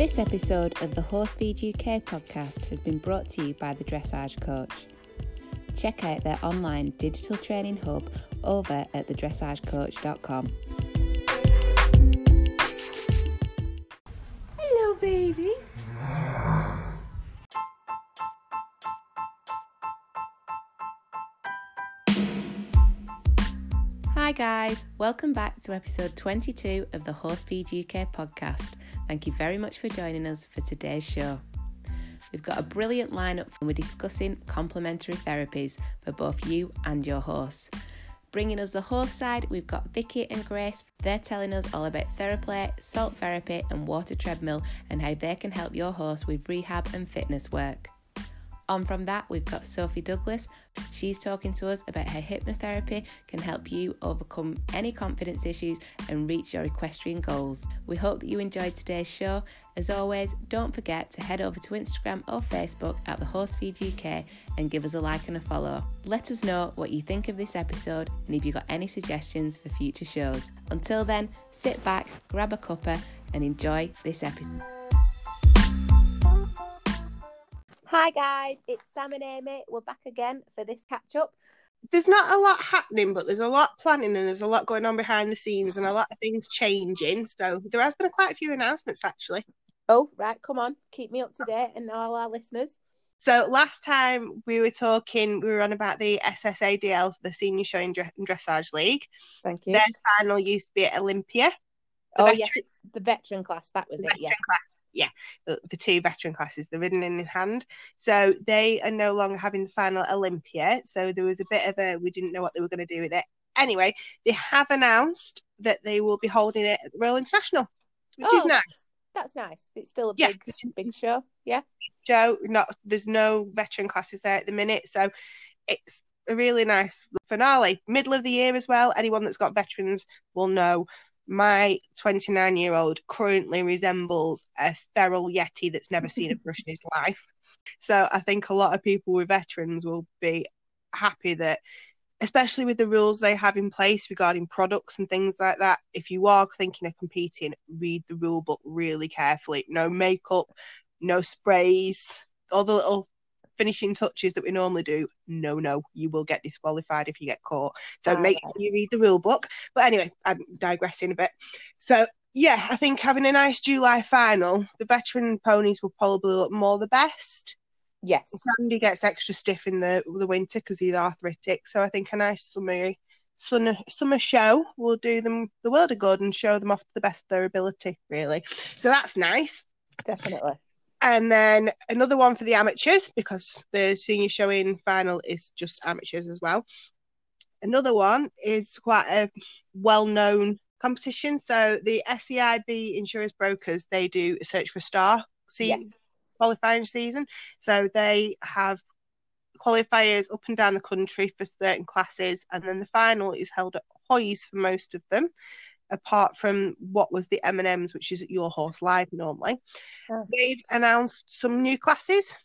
This episode of the Horsefeed UK podcast has been brought to you by the Dressage Coach. Check out their online digital training hub over at thedressagecoach.com. Hello, baby. Hi, guys. Welcome back to episode 22 of the Horsefeed UK podcast. Thank you very much for joining us for today's show. We've got a brilliant lineup and we're discussing complementary therapies for both you and your horse. Bringing us the horse side, we've got Vicky and Grace. They're telling us all about TheraPlate, salt therapy, and water treadmill and how they can help your horse with rehab and fitness work. On from that, we've got Sophie Douglas. She's talking to us about how hypnotherapy can help you overcome any confidence issues and reach your equestrian goals. We hope that you enjoyed today's show. As always, don't forget to head over to Instagram or Facebook at the Horsefeed UK and give us a like and a follow. Let us know what you think of this episode and if you've got any suggestions for future shows. Until then, sit back, grab a cuppa, and enjoy this episode. Hi guys, it's Sam and Amy. We're back again for this catch up. There's not a lot happening, but there's a lot planning and there's a lot going on behind the scenes and a lot of things changing. So there has been quite a few announcements actually. Oh, right, come on, keep me up to date and all our listeners. So last time we were talking, we were on about the SSADL, the Senior Show and Dressage League. Thank you. Their final used to be at Olympia. The oh, veteran, yes, the veteran class, that was it, yeah. Class yeah, the, the, two veteran classes, the ridden in hand. So they are no longer having the final Olympia. So there was a bit of a we didn't know what they were going to do with it. Anyway, they have announced that they will be holding it at the Royal International, which oh, is nice. That's nice. It's still a big, yeah. big show. Yeah. Joe, Not there's no veteran classes there at the minute, so it's a really nice finale. Middle of the year as well. Anyone that's got veterans will know my 29 year old currently resembles a feral yeti that's never seen a brush in his life. So I think a lot of people with veterans will be happy that, especially with the rules they have in place regarding products and things like that, if you are thinking of competing, read the rule book really carefully. No makeup, no sprays, all the little finishing touches that we normally do, no, no, you will get disqualified if you get caught. So ah, make sure you read the rule book. But anyway, I'm digressing a bit. So yeah, I think having a nice July final, the veteran ponies will probably look more the best. Yes. Sandy gets extra stiff in the the winter because he's arthritic. So I think a nice summer summer summer show will do them the world of good and show them off to the best of their ability, really. So that's nice. Definitely. And then another one for the amateurs because the senior showing final is just amateurs as well. Another one is quite a well known competition. So the SEIB insurance brokers, they do a search for star season, yes. qualifying season. So they have qualifiers up and down the country for certain classes, and then the final is held at Hoys for most of them apart from what was the M&Ms, which is at Your Horse Live normally. Oh. They've announced some new classes.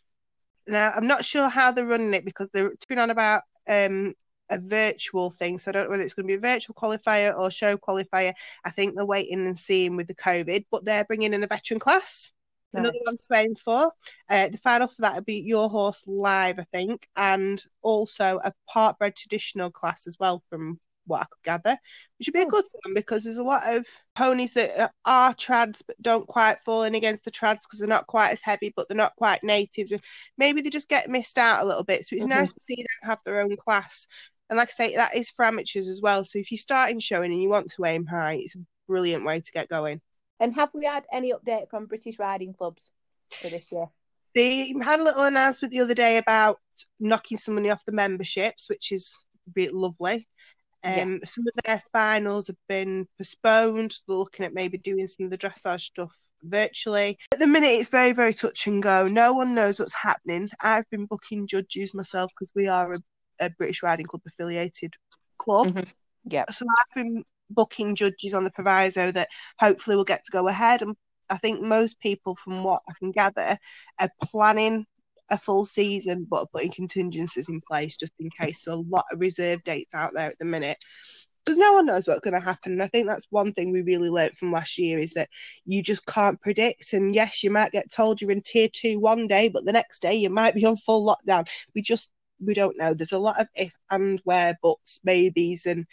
Now, I'm not sure how they're running it because they're talking on about um, a virtual thing. So I don't know whether it's going to be a virtual qualifier or show qualifier. I think they're waiting and seeing with the COVID, but they're bringing in a veteran class. Nice. Another one to aim for. Uh, the final for that would be Your Horse Live, I think, and also a part bred traditional class as well from what I could gather, which would be a oh. good one because there's a lot of ponies that are trads but don't quite fall in against the trads because they're not quite as heavy, but they're not quite natives, and maybe they just get missed out a little bit. So it's mm-hmm. nice to see them have their own class. And like I say, that is for amateurs as well. So if you're starting showing and you want to aim high, it's a brilliant way to get going. And have we had any update from British riding clubs for this year? They had a little announcement the other day about knocking some money off the memberships, which is lovely. Um, yeah. Some of their finals have been postponed. They're looking at maybe doing some of the dressage stuff virtually. At the minute, it's very, very touch and go. No one knows what's happening. I've been booking judges myself because we are a, a, British Riding Club affiliated club. Mm-hmm. Yeah. So I've been booking judges on the proviso that hopefully we'll get to go ahead. And I think most people, from what I can gather, are planning a full season, but putting contingencies in place just in case. So a lot of reserve dates out there at the minute. because no one knows what's going to happen. And I think that's one thing we really learned from last year is that you just can't predict. And yes, you might get told you're in tier two one day, but the next day you might be on full lockdown. We just we don't know. There's a lot of if and where buts, maybes, and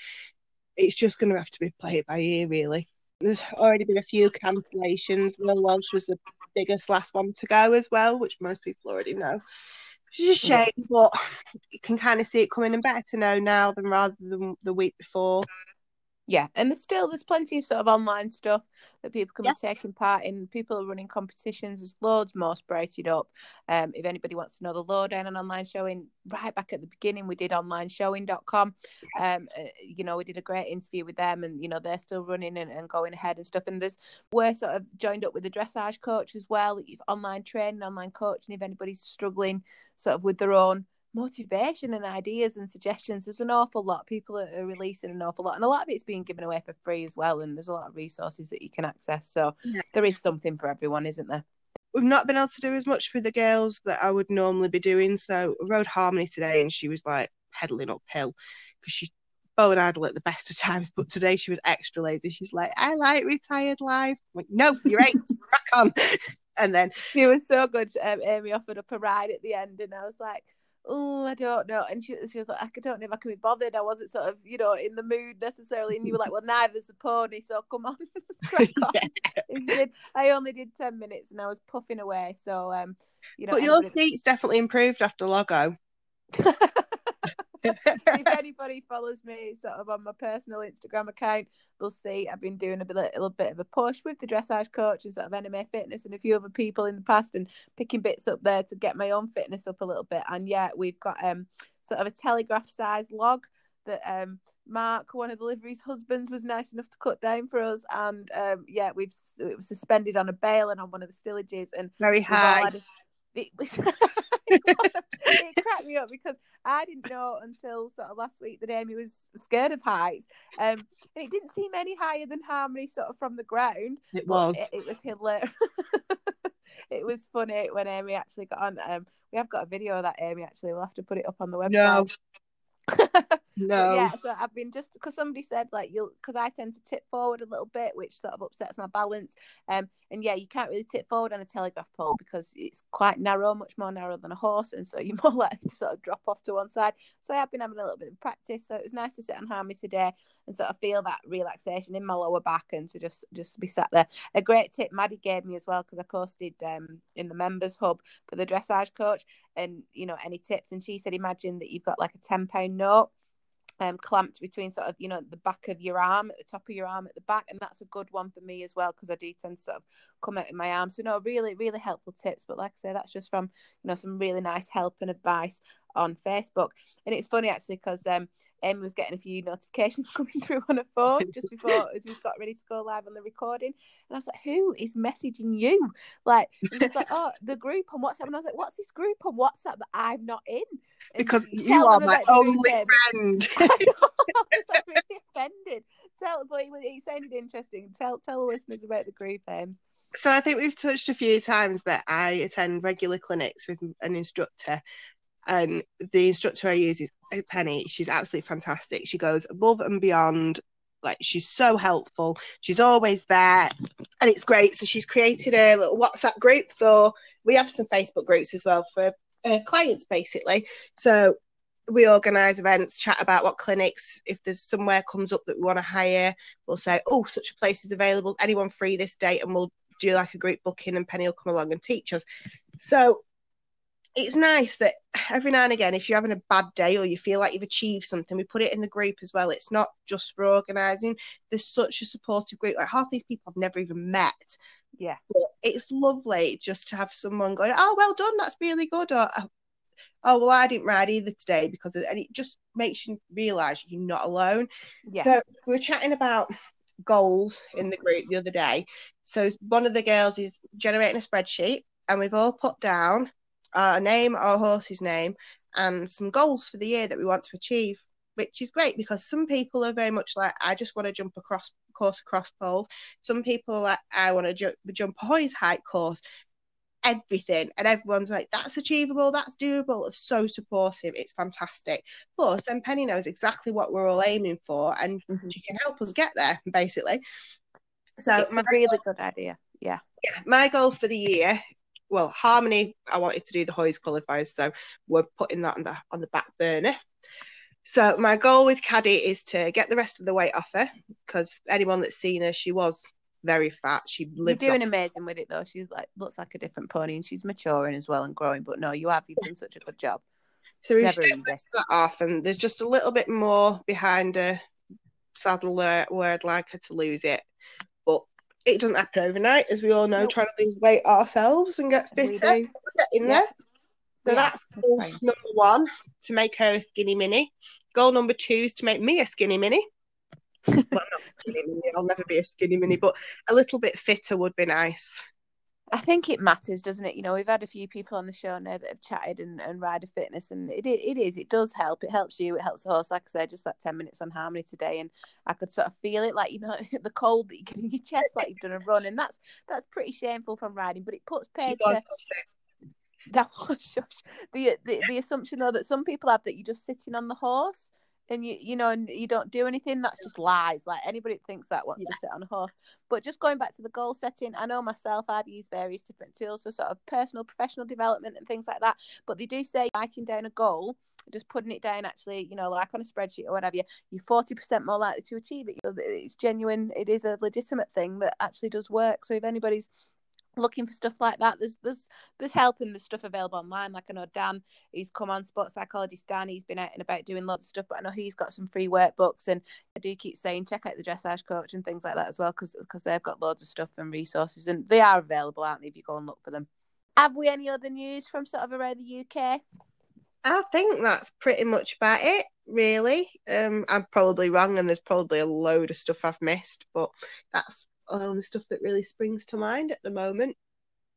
it's just going to have to be played by ear, really. There's already been a few cancellations. Royal Welsh was the biggest last one to go as well, which most people already know. It's a mm-hmm. shame, but you can kind of see it coming and better to know now than rather than the week before yeah and there's still there's plenty of sort of online stuff that people can yeah. be taking part in. People are running competitions. There's loads more sprouted up. Um if anybody wants to know the lowdown on online showing right back at the beginning we did onlineshowing.com um uh, you know we did a great interview with them and you know they're still running and, and going ahead and stuff. And there's we're sort of joined up with the dressage coach as well. Online training online coaching if anybody's struggling sort of with their own motivation and ideas and suggestions. There's an awful lot. People are, are, releasing an awful lot, and a lot of it's being given away for free as well. And there's a lot of resources that you can access. So yeah. there is something for everyone, isn't there? We've not been able to do as much with the girls that I would normally be doing. So I rode Harmony today, and she was like pedaling uphill because she bow and idle at the best of times, but today she was extra lazy. She's like, I like retired life. I'm like, no, you're eight, crack on. And then she was so good. Um, Amy offered up a ride at the end, and I was like, oh, I don't know. And she, she was like, I don't know if I can be bothered. I wasn't sort of, you know, in the mood necessarily. And you were like, well, neither's a pony, so come on. yeah. I only did 10 minutes and I was puffing away. So, um, you know. But your seat's definitely improved after Logo. if anybody follows me sort of on my personal Instagram account, they'll see I've been doing a, bit, a little bit of a push with the dressage coach and sort of NMA Fitness and a few other people in the past and picking bits up there to get my own fitness up a little bit. And yeah, we've got um sort of a telegraph size log that um Mark, one of the livery's husbands, was nice enough to cut down for us, and um, yeah, we've it was suspended on a bale and on one of the stillages, and very high. It, it cracked me up because I didn't know until sort of last week that Amy was scared of heights. Um, and it didn't seem any higher than Harmony sort of from the ground. It was. It, it, was hilarious. it was funny when Amy actually got on. Um, we have got a video of that Amy actually. We'll have to put it up on the website. No. no. yeah, so I've been just because somebody said like you'll because I tend to tip forward a little bit, which sort of upsets my balance. Um, and yeah, you can't really tip forward on a telegraph pole because it's quite narrow, much more narrow than a horse, and so you're more likely to sort of drop off to one side. So I have been having a little bit of practice. So it was nice to sit on Harmony today and sort of feel that relaxation in my lower back and to just just be sat there. A great tip Maddie gave me as well because I posted um in the members hub for the dressage coach and you know any tips, and she said imagine that you've got like a ten pound note um, clamped between sort of you know the back of your arm at the top of your arm at the back and that's a good one for me as well because I do tend to sort of come out in my arm so no really really helpful tips but like I say that's just from you know some really nice help and advice on Facebook. And it's funny actually because um, Emma was getting a few notifications coming through on her phone just before as we got ready to go live on the recording. And I was like, who is messaging you? Like, it's like, oh, the group on WhatsApp. And I was like, what's this group on WhatsApp that I'm not in? And because you are my only friend. I, was like really offended. Tell, but it, sounded interesting. Tell, tell the listeners about the group, Ems. So I think we've touched a few times that I attend regular clinics with an instructor and the instructor I use is Penny. She's absolutely fantastic. She goes above and beyond. Like she's so helpful. She's always there, and it's great. So she's created a little WhatsApp group. for. we have some Facebook groups as well for uh, clients, basically. So we organise events, chat about what clinics. If there's somewhere comes up that we want to hire, we'll say, "Oh, such a place is available. Anyone free this date?" And we'll do like a group booking, and Penny will come along and teach us. So it's nice that every now and again, if you're having a bad day or you feel like you've achieved something, we put it in the group as well. It's not just for organising. There's such a supportive group. Like half these people I've never even met. Yeah. But it's lovely just to have someone going, oh, well done, that's really good. Or, oh, oh well, I didn't ride either today because, and it just makes you realise you're not alone. Yeah. So we were chatting about goals in the group the other day. So one of the girls is generating a spreadsheet and we've all put down our name, our horse's name, and some goals for the year that we want to achieve, which is great because some people are very much like, I just want to jump across course across poles. Some people are like, I want to ju- jump a Hoy's height course. everything. And everyone's like, that's achievable, that's doable. It's so supportive. It's fantastic. Plus, then Penny knows exactly what we're all aiming for and mm-hmm. she can help us get there, basically. So it's a really goal, good idea. Yeah. Yeah. My goal for the year, well, Harmony, I wanted to do the Hoys qualifiers, so we're putting that on the on the back burner. So my goal with Caddy is to get the rest of the weight off her because anyone that's seen her, she was very fat. She. You're doing off- amazing with it though. She's like looks like a different pony, and she's maturing as well and growing. But no, you have. You've done such a good job. So we've that off, and there's just a little bit more behind her saddle I'd like her to lose it, it doesn't happen overnight, as we all know. Nope. Trying to lose weight ourselves and get fitter, get in yeah. there. So yeah, that's goal that's number one to make her a skinny mini. Goal number two is to make me a skinny mini. well, not skinny mini. I'll never be a skinny mini, but a little bit fitter would be nice. I think it matters, doesn't it? You know, we've had a few people on the show now that have chatted and, and rider fitness, and it it is it does help. It helps you. It helps the horse. Like I said, just that ten minutes on harmony today, and I could sort of feel it, like you know, the cold that you get in your chest, like you've done a run, and that's that's pretty shameful from riding, but it puts paid to that was the, the the assumption though that some people have that you're just sitting on the horse and you you know and you don't do anything that's just lies. Like anybody that thinks that wants yeah. to sit on a horse. But just going back to the goal setting i know myself i've used various different tools for sort of personal professional development and things like that. But they do say writing down a goal just putting it down actually you know like on a spreadsheet or whatever you're 40% more likely to achieve it. It's genuine it is a legitimate thing that actually does work. So if anybody's looking for stuff like that. There's there's there's help and there's stuff available online. Like I know Dan, he's come on Sports Psychologist Dan. He's been out and about doing lots of stuff, but I know he's got some free workbooks. And I do keep saying check out the dressage coach and things like that as well, because because they've got loads of stuff and resources, and they are available, aren't they? If you go and look for them. Have we any other news from sort of around the UK? I think that's pretty much about it, really. Um, I'm probably wrong, and there's probably a load of stuff I've missed, but that's um, stuff that really springs to mind at the moment.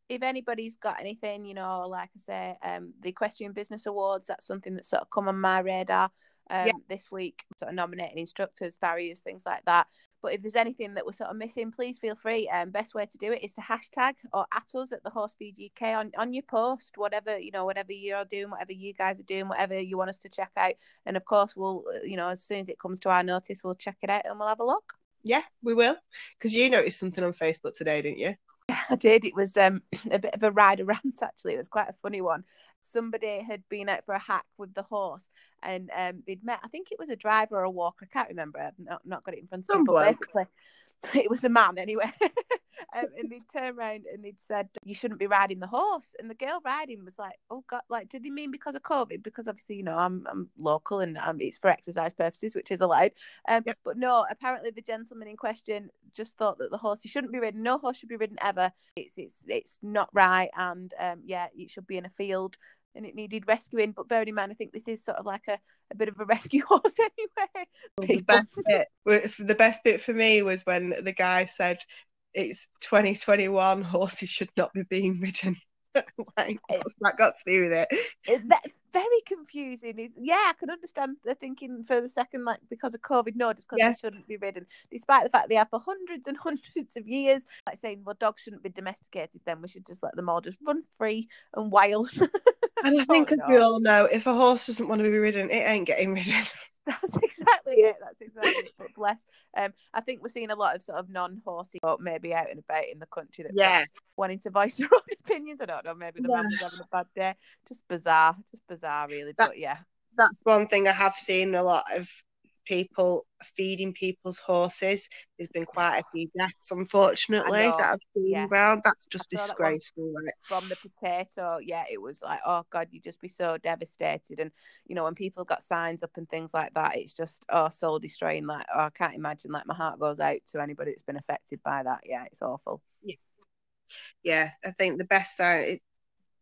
If anybody's got anything, you know, like I say, um, the Equestrian Business Awards, that's something that's sort of come on my radar um, yeah. this week, sort of nominating instructors, farriers, things like that. But if there's anything that we're sort of missing, please feel free. Um, best way to do it is to hashtag or at us at the Horse Feed UK on, on your post, whatever you know, whatever you're doing, whatever you guys are doing, whatever you want us to check out. And of course, we'll, uh, you know, as soon as it comes to our notice, we'll check it out and we'll have a look. Yeah, we will. Because you noticed something on Facebook today, didn't you? Yeah, I did. It was um, a bit of a rider rant, actually. It was quite a funny one. Somebody had been out for a hack with the horse and um, they'd met, I think it was a driver or a walker, I can't remember. I've not, not got it in front of me. But basically, it was a man anyway. um, and they'd turned around and they'd said, You shouldn't be riding the horse. And the girl riding was like, Oh God, like, did he mean because of COVID? Because obviously, you know, I'm I'm local and um, it's for exercise purposes, which is allowed. Um, yep. But no, apparently the gentleman in question just thought that the horse he shouldn't be ridden. No horse should be ridden ever. It's it's it's not right. And um, yeah, it should be in a field and it needed rescuing. But bearing in mind, I think this is sort of like a, a bit of a rescue horse anyway. The best bit, the best bit for me was when the guy said, "It's 2021. Horses should not be being ridden." like, what's that got to do with it? That, very confusing. Yeah, I can understand the thinking for the second, like because of COVID, no, just because yeah. they shouldn't be ridden, despite the fact they have for hundreds and hundreds of years. Like saying, well, dogs shouldn't be domesticated, then we should just let them all just run free and wild. And I think, as we all know, if a horse doesn't want to be ridden, it ain't getting ridden. That's exactly it. That's exactly it. But bless. Um, I think we're seeing a lot of sort of non-horsey, but maybe out and about in the country that yeah wanting to voice their own opinions. I don't know. Maybe the yeah. man was having a bad day. Just bizarre. Just bizarre, really. That, but yeah, that's one thing I have seen a lot of people feeding people's horses. There's been quite a few deaths, unfortunately, that I've seen yeah. around. That's just disgraceful. That from the potato, yeah, it was like, oh God, you'd just be so devastated. And you know, when people got signs up and things like that, it's just oh soul destroying. Like, oh, I can't imagine. Like, my heart goes out to anybody that's been affected by that. Yeah, it's awful. Yeah, yeah. I think the best sign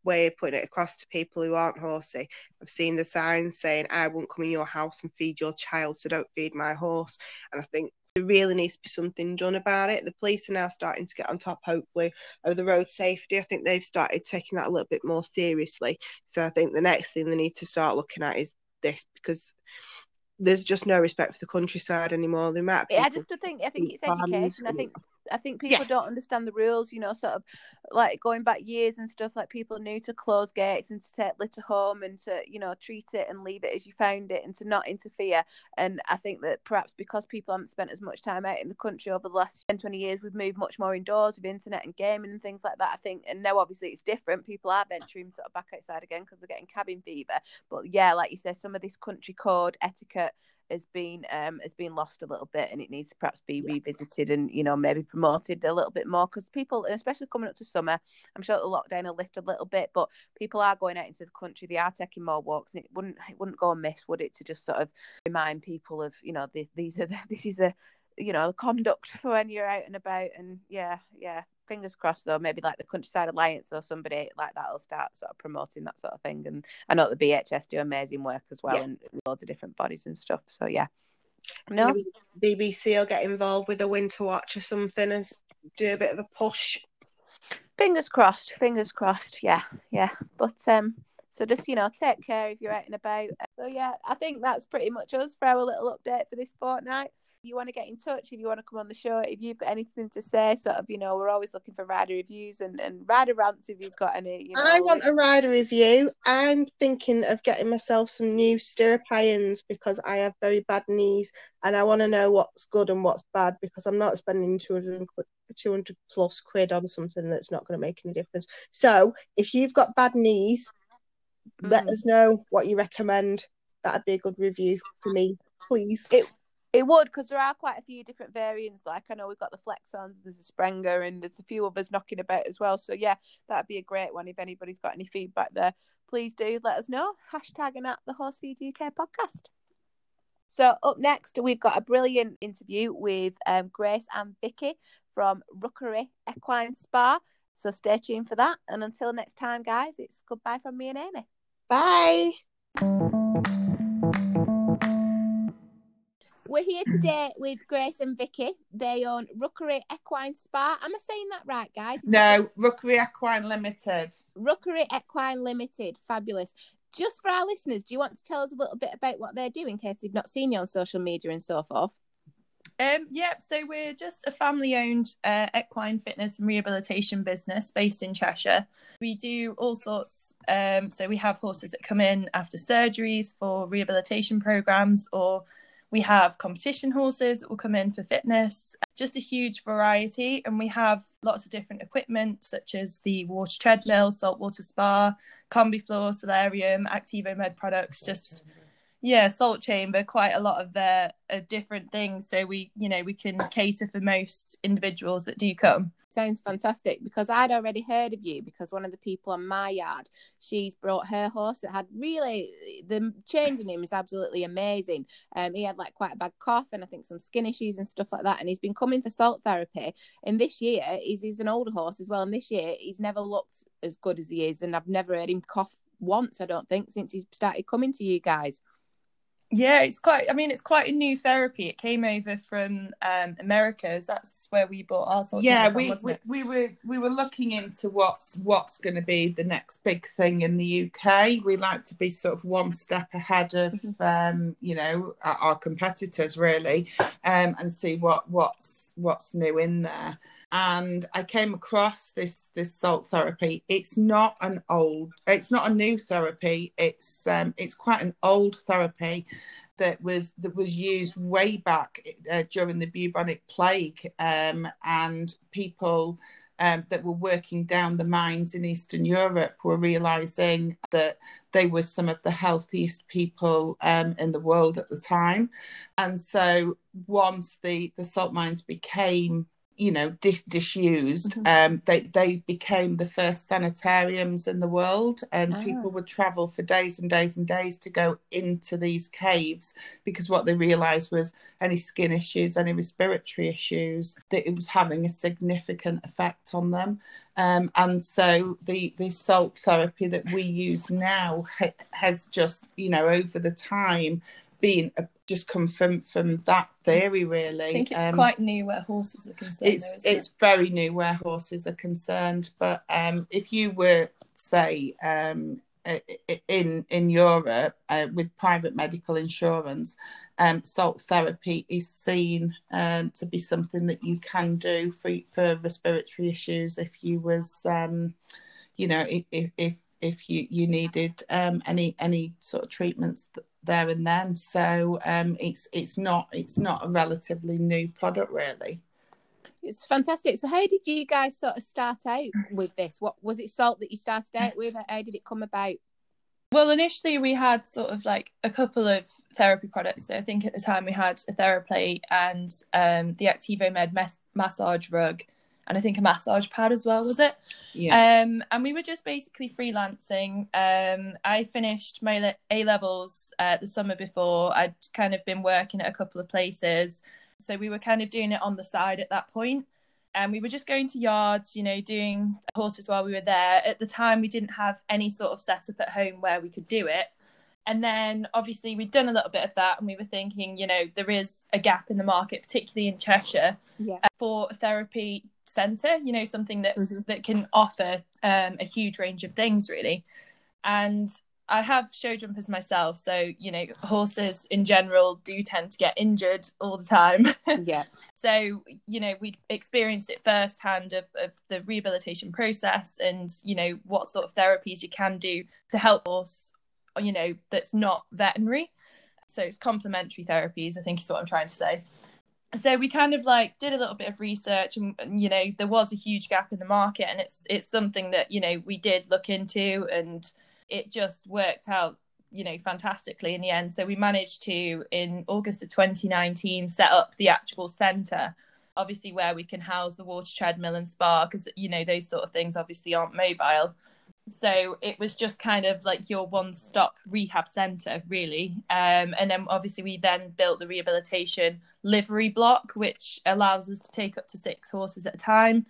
way of putting it across to people who aren't horsey. I've seen the signs saying, I won't come in your house and feed your child, so don't feed my horse. And I think there really needs to be something done about it. The police are now starting to get on top, hopefully, of the road safety. I think they've started taking that a little bit more seriously. So I think the next thing they need to start looking at is this because there's just no respect for the countryside anymore. The amount yeah, I just think I think it's education. I think I think people Yeah. don't understand the rules. You know, sort of like going back years and stuff. Like people knew to close gates and to take litter home and to you know treat it and leave it as you found it and to not interfere. And I think that perhaps because people haven't spent as much time out in the country over the last 10, 20 years, we've moved much more indoors with internet and gaming and things like that. I think, and now obviously it's different. People are venturing sort of back outside again because they're getting cabin fever. But yeah, like you said, some of this country code etiquette has been um has been lost a little bit and it needs to perhaps be revisited and you know maybe promoted a little bit more because people especially coming up to summer i'm sure the lockdown will lift a little bit but people are going out into the country they are taking more walks and it wouldn't it wouldn't go amiss would it to just sort of remind people of you know the, these are the, this is a you know conduct for when you're out and about and yeah yeah fingers crossed though maybe like the countryside alliance or somebody like that will start sort of promoting that sort of thing. And i know the bhs do amazing work as well Yeah. and loads of different bodies and stuff. So yeah. No? Maybe BBC will get involved with a winter watch or something and do a bit of a push. fingers crossed fingers crossed. Yeah yeah. But um so just you know take care if you're out and about. So yeah i think that's pretty much us for our little update for this fortnight you want to get in touch if you want to come on the show if you've got anything to say sort of you know we're always looking for rider reviews and and rider rants if you've got any you know I want a rider review. I'm thinking of getting myself some new stirrup irons because I have very bad knees and I want to know what's good and what's bad because I'm not spending 200, 200 plus quid on something that's not going to make any difference. So if you've got bad knees, let Mhm. us know what you recommend. That'd be a good review for me, please. It would because there are quite a few different variants. Like I know we've got the Flexons, there's a Sprenger, and there's a few others knocking about as well. So yeah, that'd be a great one. If anybody's got any feedback there, please do let us know. Hashtagging at the Horsefeed UK podcast. So up next, we've got a brilliant interview with um, Grace and Vicky from Rookery Equine Spa. So stay tuned for that. And until next time, guys, it's goodbye from me and Amy. Bye. We're here today with Grace and Vicky. They own Rookery Equine Spa. Am I saying that right, guys? Is No, Rookery Equine Limited. Rookery Equine Limited. Fabulous. Just for our listeners, do you want to tell us a little bit about what they do in case they've not seen you on social media and so forth? Um, yep. So we're just a family-owned uh, equine fitness and rehabilitation business based in Cheshire. We do all sorts. Um, so we have horses that come in after surgeries for rehabilitation programs, or we have competition horses that will come in for fitness. Just a huge variety, and we have lots of different equipment such as the water treadmill, saltwater spa, combi floor, solarium, Activo Med products. Just yeah salt chamber quite a lot of uh, uh, different things so we you know we can cater for most individuals that do come Sounds fantastic because I'd already heard of you because one of the people on my yard, she's brought her horse that had really the change in him is absolutely amazing. Um, he had like quite a bad cough and I think some skin issues and stuff like that, and he's been coming for salt therapy. And this year, he's, he's an older horse as well, and this year he's never looked as good as he is, and I've never heard him cough once. I don't think since he started coming to you guys. Yeah it's quite i mean it's quite a new therapy it came over from um americas that's where we bought our salt yeah, from, we, we we were we were looking into what's what's going to be the next big thing in the UK. We like to be sort of one step ahead of Mm-hmm. um, you know our, our competitors really, um, and see what what's what's new in there. And I came across this this salt therapy. It's not an old, it's not a new therapy. It's um, it's quite an old therapy that was that was used way back uh, during the bubonic plague, um, and people um, that were working down the mines in Eastern Europe were realizing that they were some of the healthiest people um, in the world at the time, and so once the the salt mines became you know dis- disused um they they became the first sanitariums in the world and Ah. people would travel for days and days and days to go into these caves because what they realized was any skin issues any respiratory issues that it was having a significant effect on them um and so the the salt therapy that we use now ha- has just you know over the time been uh, just come from from that theory really. I think it's Um, quite new where horses are concerned it's though, it's very new where horses are concerned but um if you were say um in in Europe uh, with private medical insurance, um, salt therapy is seen um, to be something that you can do for for respiratory issues if you was um, you know if if if you you needed um, any any sort of treatments there and then. So um, it's it's not it's not a relatively new product really. It's fantastic. So, how did you guys sort of start out with this? What was it salt that you started out with? How did it come about? Well, initially we had sort of like a couple of therapy products. So I think at the time we had a TheraPlate and um, the Activo Med mas- massage rug, and I think a massage pad as well. Was it? Yeah. Um, and we were just basically freelancing. Um, I finished my A levels uh, the summer before. I'd kind of been working at a couple of places so we were kind of doing it on the side at that point. And we were just going to yards, you know, doing horses while we were there. At the time, we didn't have any sort of setup at home where we could do it. And then obviously we'd done a little bit of that and we were thinking, you know, there is a gap in the market, particularly in Cheshire, yeah. for a therapy centre, you know, something that's Mhm. that can offer um, a huge range of things really. And I have show jumpers myself, so you know, horses in general do tend to get injured all the time. Yeah. so you know we experienced it firsthand of, of the rehabilitation process and you know what sort of therapies you can do to help horse you know that's not veterinary. So it's complementary therapies i think is what i'm trying to say. So we kind of like did a little bit of research and, and, you know there was a huge gap in the market and it's it's something that you know we did look into and it just worked out you know fantastically in the end. So we managed to in august of 2019 set up the actual center obviously where we can house the water treadmill and spa because you know those sort of things obviously aren't mobile so it was just kind of like your one stop rehab center really. Um, and then obviously we then built the rehabilitation livery block which allows us to take up to six horses at a time.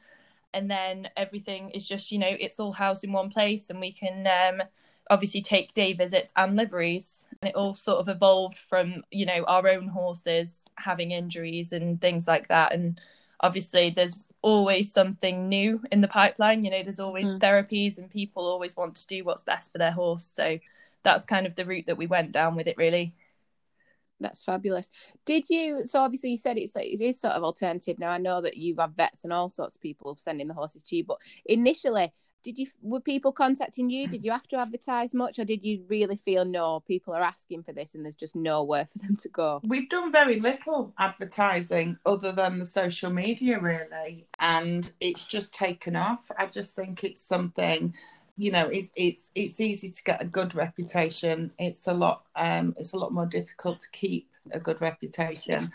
And then everything is just you know it's all housed in one place and we can um, obviously take day visits and liveries. And it all sort of evolved from you know our own horses having injuries and things like that. And obviously there's always something new in the pipeline you know there's always Mhm. therapies and people always want to do what's best for their horse so that's kind of the route that we went down with it really That's fabulous. Did you? So obviously you said it's like it is sort of alternative. Now I know that you have vets and all sorts of people sending the horses to you, but initially, did you were people contacting you? Did you have to advertise much, or did you really feel no? People are asking for this, and there's just nowhere for them to go. We've done very little advertising other than the social media, really, and it's just taken off. I just think it's something, you know, it's it's it's easy to get a good reputation. It's a lot, um, it's a lot more difficult to keep a good reputation.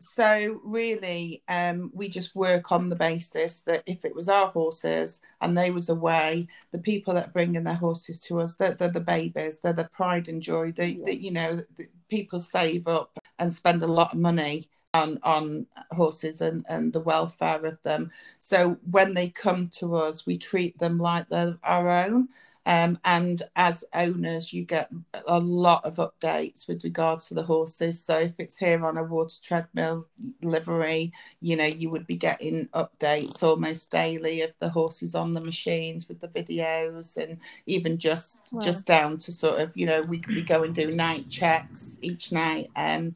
So really, um, we just work on the basis that if it was our horses and they was away, the people that are bringing their horses to us, they're, they're the babies, they're the pride and joy. They, Yeah. they you know, the, people save up and spend a lot of money on on horses and and the welfare of them. So when they come to us, we treat them like they're our own. Um, and as owners, you get a lot of updates with regards to the horses. So if it's here on a water treadmill livery, you know, you would be getting updates almost daily of the horses on the machines with the videos and even just Wow. just down to sort of, you know, we we go and do night checks each night. Um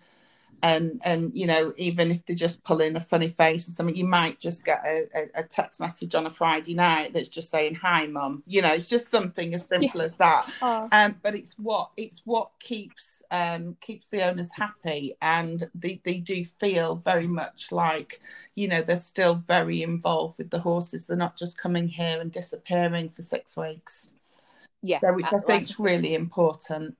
and and you know even if they just pull in a funny face or something you might just get a, a, a text message on a friday night that's just saying hi mum you know it's just something as simple as that Oh, um, but it's what it's what keeps um, keeps the owners happy, and they, they do feel very much like you know they're still very involved with the horses. They're not just coming here and disappearing for six weeks, yeah. so which I think is really important.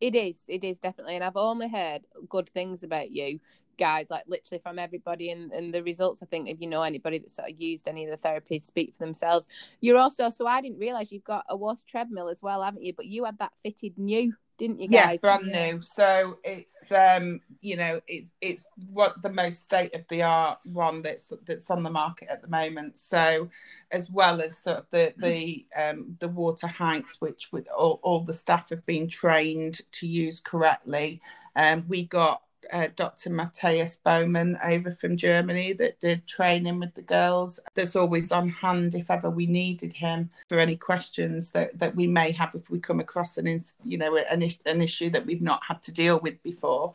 It is. It is definitely. And I've only heard good things about you guys, like literally from everybody. And, and the results, I think, if you know anybody that sort of used any of the therapies, speak for themselves. You're also, so I didn't realize you've got a water treadmill as well, haven't you? But you had that fitted new, didn't you Yeah, guys? brand new. So it's um, you know, it's it's what the most state of the art one that's that's on the market at the moment. So as well as sort of the the um the water heights, which with all, all the staff have been trained to use correctly. Um, we got uh, Dr. Matthias Bowman over from Germany that did training with the girls. That's always on hand if ever we needed him for any questions that, that we may have if we come across an you know an, an issue that we've not had to deal with before.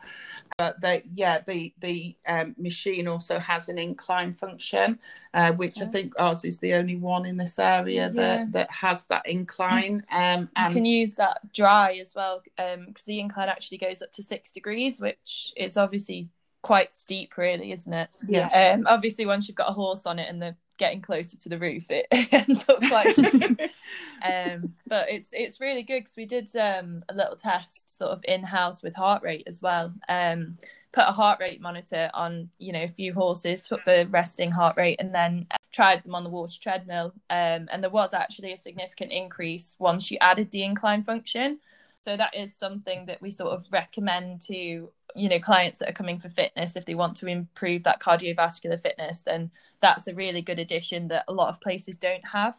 But yeah, the the um, machine also has an incline function, uh, which I think ours is the only one in this area yeah. that that has that incline. Um, and you can use that dry as well because um, the incline actually goes up to six degrees, which is obviously quite steep, really, isn't it? Yeah. Um, obviously, once you've got a horse on it and they're getting closer to the roof, it ends up quite steep. um, but it's it's really good because we did um, a little test sort of in house with heart rate as well. Um, put a heart rate monitor on, you know, a few horses, took the resting heart rate, and then tried them on the water treadmill. Um, and there was actually a significant increase once you added the incline function. So that is something that we sort of recommend to, you know, clients that are coming for fitness if they want to improve that cardiovascular fitness, then that's a really good addition that a lot of places don't have.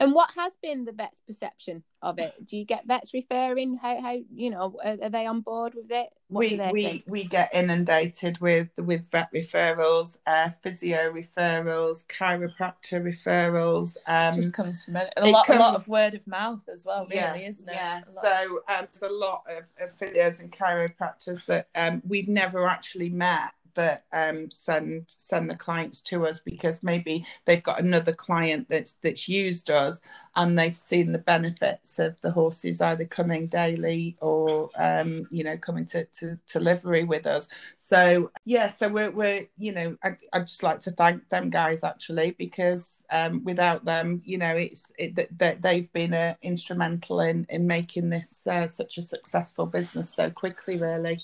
And what has been the vet's perception of it? Do you get vets referring? How, how you know, are, are they on board with it? What we we think? we get inundated with with vet referrals, uh, physio referrals, chiropractor referrals. Um, just comes from a, a lot, comes, a lot of word of mouth as well, really, yeah, isn't it? Yeah. So um, there's a lot of, of physios and chiropractors that um, we've never actually met that um, send send the clients to us because maybe they've got another client that's that's used us and they've seen the benefits of the horses either coming daily or um, you know coming to, to, to livery with us. So yeah, so we're we're you know I I just like to thank them guys actually because um, without them you know it's it, that they've been uh, instrumental in in making this uh, such a successful business so quickly really.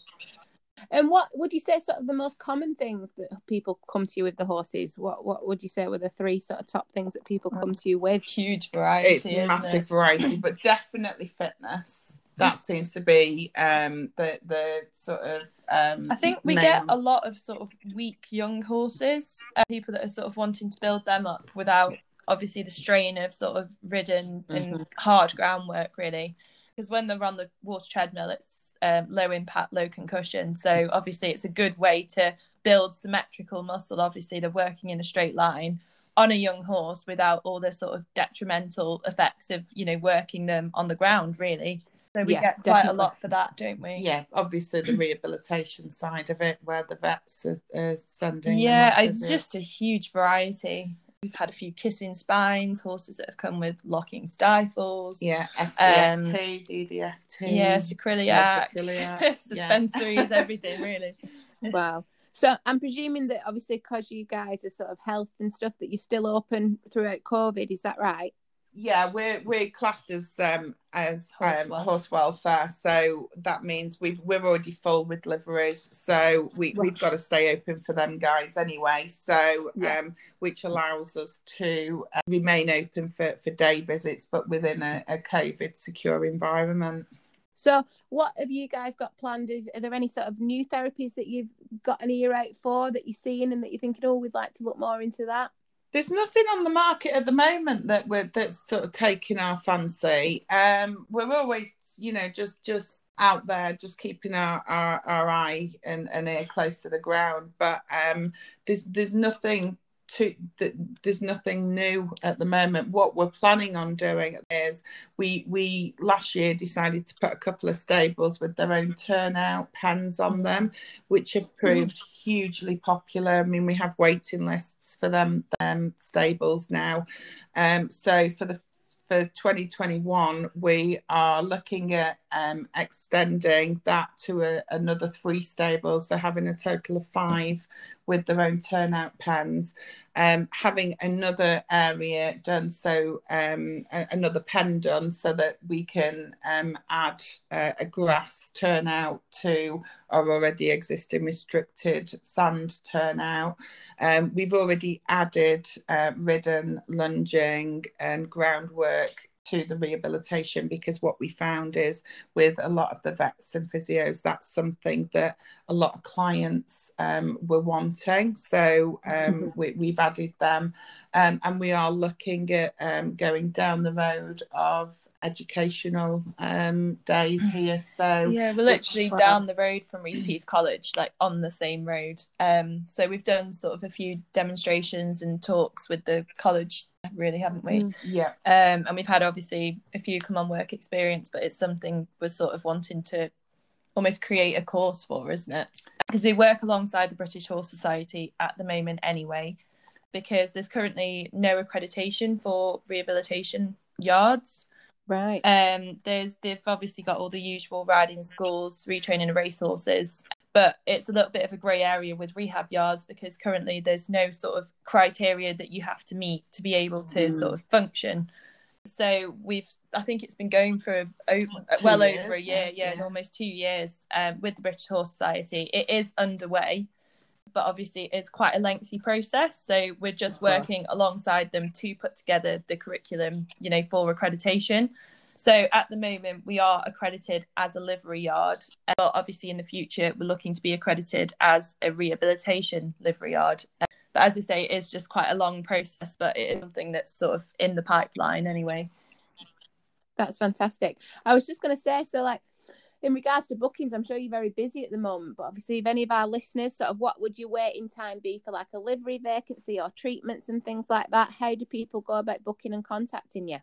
And what would you say sort of the most common things that people come to you with the horses? What what would you say were the three sort of top things that people come to you with? Huge variety. It's massive it? variety, but definitely fitness. That seems to be um, the the sort of. Um, I think we main... get a lot of sort of weak young horses, uh, people that are sort of wanting to build them up without obviously the strain of sort of ridden mm-hmm. and hard groundwork really because when they're on the water treadmill, it's um, low impact, low concussion. So obviously, it's a good way to build symmetrical muscle. Obviously, they're working in a straight line on a young horse without all the sort of detrimental effects of you know working them on the ground. Really. So we yeah, get quite definitely. a lot for that, don't we? Yeah, obviously the rehabilitation side of it, where the vets are, are sending. Yeah, it's just a huge variety. We've had a few kissing spines, horses that have come with locking stifles. Yeah, SDFT, um, DDFT. Yeah, sacroiliac, yeah, suspensories, yeah. everything really. Wow. So I'm presuming that obviously because you guys are sort of health and stuff that you're still open throughout COVID, is that right? Yeah, we're we're classed as um as horse, um, welfare. horse welfare, so that means we've we're already full with liveries, so we right. we've got to stay open for them guys anyway. So yeah. um, which allows us to uh, remain open for for day visits, but within a, a COVID secure environment. So, what have you guys got planned? Is are there any sort of new therapies that you've got an ear out for that you're seeing and that you're thinking, oh, we'd like to look more into that? There's nothing on the market at the moment that we're that's sort of taking our fancy. Um, we're always, you know, just just out there, just keeping our our, our eye and, and ear close to the ground. But um, there's there's nothing to there's nothing new at the moment. What we're planning on doing is we we last year decided to put a couple of stables with their own turnout pens on them which have proved hugely popular. I mean we have waiting lists for them them stables now. Um so for the for 2021, we are looking at um, extending that to a, another three stables, so having a total of five with their own turnout pens, um, having another area done, so um, a, another pen done, so that we can um, add uh, a grass turnout to our already existing restricted sand turnout. Um, we've already added uh, ridden, lunging, and groundwork to the rehabilitation because what we found is with a lot of the vets and physios that's something that a lot of clients um, were wanting. So um, we, have added them. Um, and we are looking at um, going down the road of educational um, days here. So yeah, we're literally which, down the road from Reaseheath College, like on the same road. Um, so we've done sort of a few demonstrations and talks with the college, really, haven't we? Mm, yeah. Um, and we've had obviously a few come on work experience, but it's something we're sort of wanting to almost create a course for, isn't it? Because we work alongside the British Horse Society at the moment anyway, because there's currently no accreditation for rehabilitation yards. Right. Um, there's they've obviously got all the usual riding schools, retraining racehorses, but it's a little bit of a grey area with rehab yards because currently there's no sort of criteria that you have to meet to be able to mm. sort of function. So we've, I think it's been going for over, well years, over a year, yeah, yeah, almost two years um, with the British Horse Society. It is underway, but obviously it's quite a lengthy process. So we're just working alongside them to put together the curriculum, you know, for accreditation. So at the moment, we are accredited as a livery yard, uh, but obviously in the future, we're looking to be accredited as a rehabilitation livery yard. But as we say, it's just quite a long process, but it is something that's sort of in the pipeline anyway. That's fantastic. I was just going to say, so like in regards to bookings, I'm sure you're very busy at the moment, but obviously, if any of our listeners, sort of what would your waiting time be for like a livery vacancy or treatments and things like that? How do people go about booking and contacting you?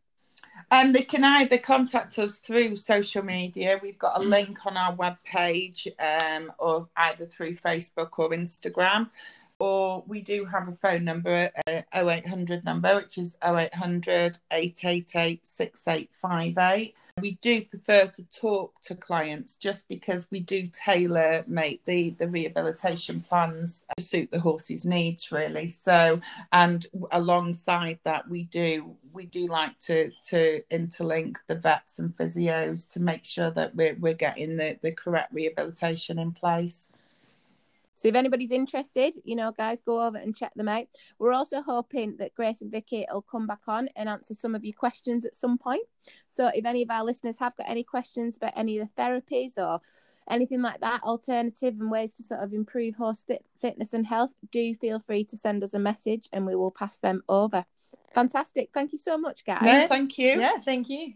Um, they can either contact us through social media. We've got a link on our webpage, um, or either through Facebook or Instagram or we do have a phone number, a uh, 0800 number, which is 0800 888 6858. We do prefer to talk to clients just because we do tailor make the, the rehabilitation plans to suit the horse's needs really. So and alongside that we do we do like to to interlink the vets and physios to make sure that we're we're getting the, the correct rehabilitation in place. So if anybody's interested, you know, guys, go over and check them out. We're also hoping that Grace and Vicky will come back on and answer some of your questions at some point. So if any of our listeners have got any questions about any of the therapies or anything like that, alternative and ways to sort of improve horse fit- fitness and health, do feel free to send us a message and we will pass them over. Fantastic. Thank you so much, guys. Yeah, thank you. Yeah, thank you.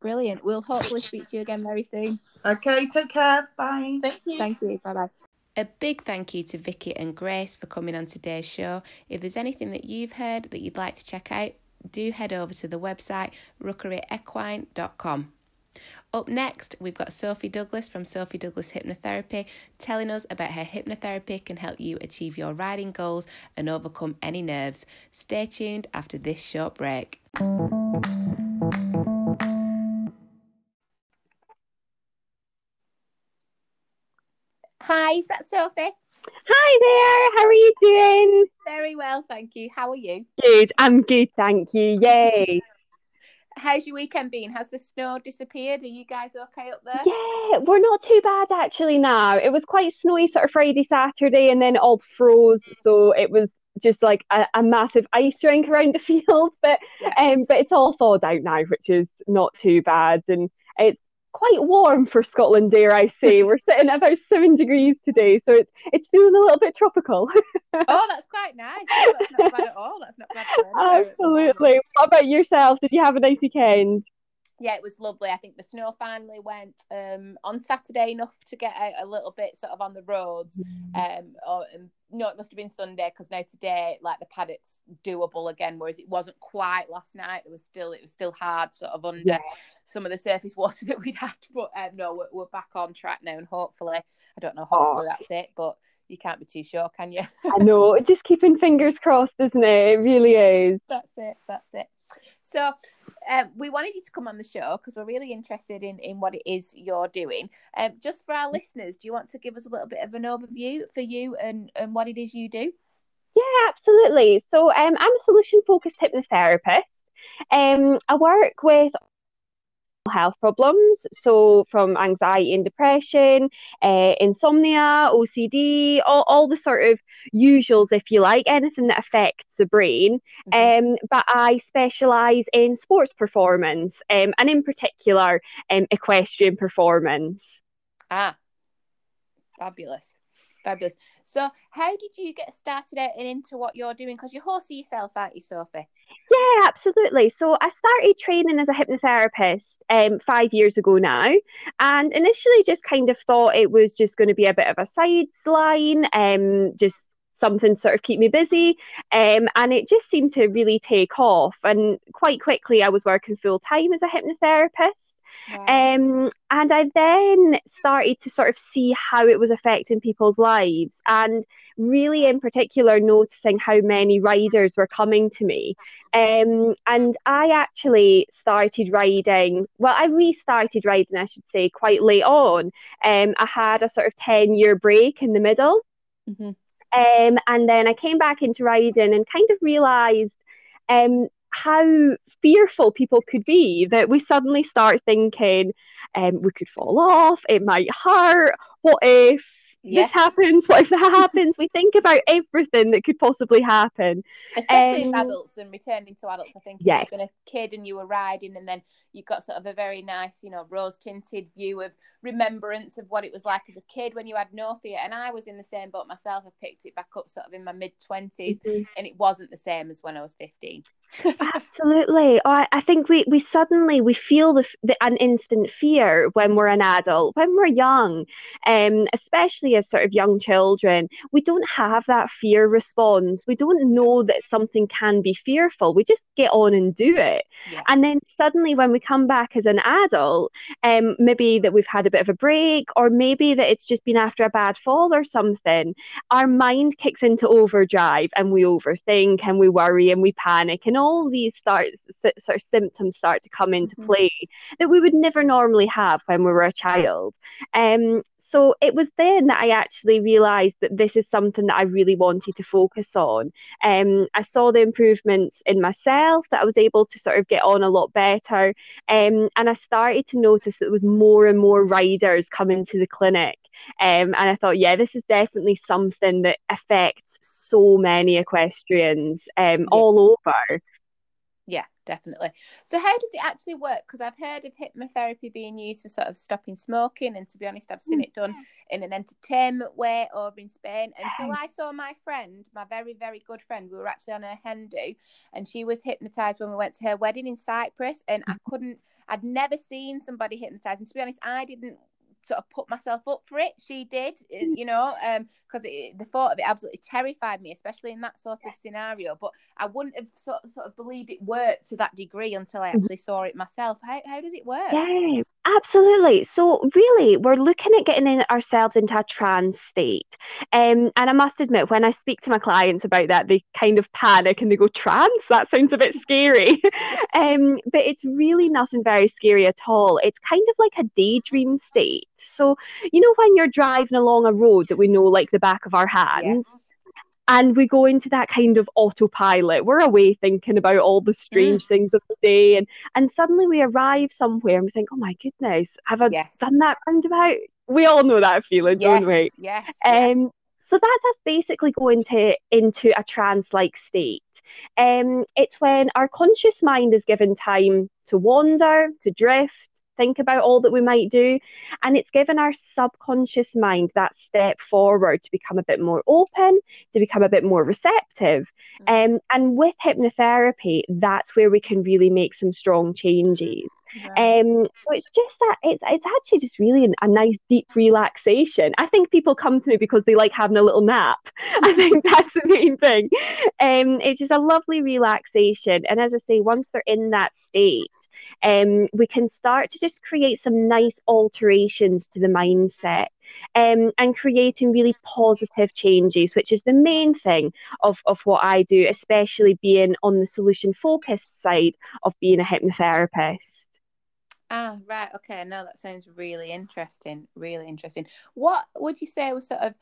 Brilliant. We'll hopefully speak to you again very soon. Okay, take care. Bye. Thank you. Thank you. Bye bye. A big thank you to Vicky and Grace for coming on today's show. If there's anything that you've heard that you'd like to check out, do head over to the website rookeryequine.com. Up next, we've got Sophie Douglas from Sophie Douglas Hypnotherapy telling us about how hypnotherapy can help you achieve your riding goals and overcome any nerves. Stay tuned after this short break. Hi, is that Sophie? Hi there, how are you doing? Very well, thank you. How are you? Good, I'm good, thank you. Yay. How's your weekend been? Has the snow disappeared? Are you guys okay up there? Yeah, we're not too bad actually now. It was quite snowy sort of Friday, Saturday, and then it all froze. So it was just like a, a massive ice rink around the field. But yeah. um, but it's all thawed out now, which is not too bad. And it's quite warm for Scotland, dare I say. We're sitting at about seven degrees today, so it's it's feeling a little bit tropical. oh, that's quite nice. Oh, that's not bad at all. That's not bad. At all. Absolutely. What about yourself? Did you have a nice weekend? Yeah, it was lovely. I think the snow finally went um, on Saturday enough to get out a little bit sort of on the roads. Mm. Um, or, um, no, it must have been Sunday because now today, like the paddock's doable again, whereas it wasn't quite last night. It was still, it was still hard, sort of under yeah. some of the surface water that we'd had. But um, no, we're, we're, back on track now, and hopefully, I don't know, hopefully oh. that's it, but you can't be too sure, can you? I know, just keeping fingers crossed, isn't it? It really is. That's it. That's it. So um, we wanted you to come on the show because we're really interested in, in what it is you're doing. Um, just for our listeners, do you want to give us a little bit of an overview for you and, and what it is you do? Yeah, absolutely. So um, I'm a solution focused hypnotherapist. Um, I work with health problems. So, from anxiety and depression, uh, insomnia, OCD, all, all the sort of usuals, if you like, anything that affects the brain. Mm-hmm. Um, but I specialise in sports performance um, and, in particular, um, equestrian performance. Ah, fabulous. Fabulous. So, how did you get started out and into what you're doing? Because you're horsey yourself, aren't you, Sophie? Yeah, absolutely. So I started training as a hypnotherapist um, five years ago now, and initially just kind of thought it was just going to be a bit of a sideline, um, just something to sort of keep me busy. Um, and it just seemed to really take off. And quite quickly, I was working full time as a hypnotherapist. Um, and I then started to sort of see how it was affecting people's lives, and really, in particular, noticing how many riders were coming to me. Um, and I actually started riding, well, I restarted riding, I should say, quite late on. Um, I had a sort of 10 year break in the middle. Mm-hmm. Um, and then I came back into riding and kind of realised um, how fearful people could be that we suddenly start thinking um, we could fall off, it might hurt, what if yes. this happens, what if that happens? we think about everything that could possibly happen. Especially um, as adults and returning to adults, I think yes. you've been a kid and you were riding and then you've got sort of a very nice, you know, rose tinted view of remembrance of what it was like as a kid when you had no fear. And I was in the same boat myself. I picked it back up sort of in my mid 20s mm-hmm. and it wasn't the same as when I was 15. Absolutely. I, I think we, we suddenly we feel the, the, an instant fear when we're an adult, when we're young, um, especially as sort of young children. We don't have that fear response. We don't know that something can be fearful. We just get on and do it. Yes. And then suddenly, when we come back as an adult, um, maybe that we've had a bit of a break, or maybe that it's just been after a bad fall or something, our mind kicks into overdrive and we overthink and we worry and we panic and all these start, sort of symptoms start to come into mm-hmm. play that we would never normally have when we were a child. Um, so it was then that I actually realised that this is something that I really wanted to focus on. Um, I saw the improvements in myself that I was able to sort of get on a lot better, um, and I started to notice that there was more and more riders coming to the clinic. Um, and I thought, yeah, this is definitely something that affects so many equestrians um, yeah. all over. Definitely. So, how does it actually work? Because I've heard of hypnotherapy being used for sort of stopping smoking, and to be honest, I've seen mm, it done in an entertainment way over in Spain. Until I saw my friend, my very, very good friend, we were actually on a hen do, and she was hypnotized when we went to her wedding in Cyprus, and I mm. couldn't. I'd never seen somebody hypnotized, and to be honest, I didn't sort of put myself up for it. She did, uh, you know, because um, the thought of it absolutely terrified me, especially in that sort of scenario. But I wouldn't have sort of, sort of believed it worked to that degree until I mm-hmm. actually saw it myself. How, how does it work? Yeah, absolutely. So really, we're looking at getting in ourselves into a trance state. Um, and I must admit, when I speak to my clients about that, they kind of panic and they go, "Trance? That sounds a bit scary." um, but it's really nothing very scary at all. It's kind of like a daydream state. So, you know, when you're driving along a road that we know like the back of our hands, yes. And we go into that kind of autopilot, we're away thinking about all the strange mm. things of the day, and and suddenly we arrive somewhere and we think, oh my goodness, have I yes. done that roundabout? We all know that feeling, yes. don't we? Yes. Um, so that's us basically going to into a trance-like state. Um, it's when our conscious mind is given time to wander, to drift, think about all that we might do. And it's given our subconscious mind that step forward to become a bit more open, to become a bit more receptive. Mm-hmm. Um, and with hypnotherapy, that's where we can really make some strong changes. Um, so it's just that it's it's actually just really an, a nice deep relaxation. I think people come to me because they like having a little nap. I think that's the main thing. Um, it's just a lovely relaxation, and as I say, once they're in that state, um, we can start to just create some nice alterations to the mindset um, and creating really positive changes, which is the main thing of, of what I do, especially being on the solution focused side of being a hypnotherapist. Ah, right. Okay. No, that sounds really interesting. Really interesting. What would you say was sort of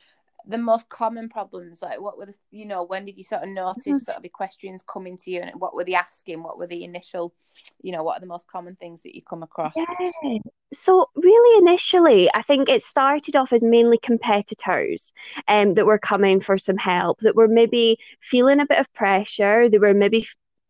the most common problems? Like, what were the, you know, when did you sort of notice mm-hmm. sort of the questions coming to you and what were they asking? What were the initial, you know, what are the most common things that you come across? Yeah. So, really, initially, I think it started off as mainly competitors um, that were coming for some help, that were maybe feeling a bit of pressure. They were maybe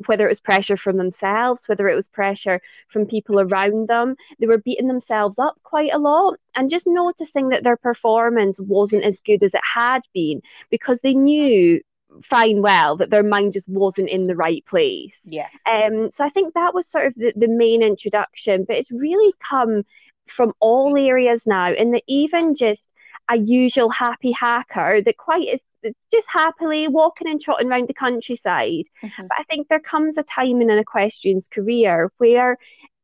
whether it was pressure from themselves, whether it was pressure from people around them. They were beating themselves up quite a lot and just noticing that their performance wasn't as good as it had been because they knew fine well that their mind just wasn't in the right place. Yeah. Um, so I think that was sort of the, the main introduction, but it's really come from all areas now, and that even just a usual happy hacker that quite is just happily walking and trotting around the countryside. Mm-hmm. But I think there comes a time in an equestrian's career where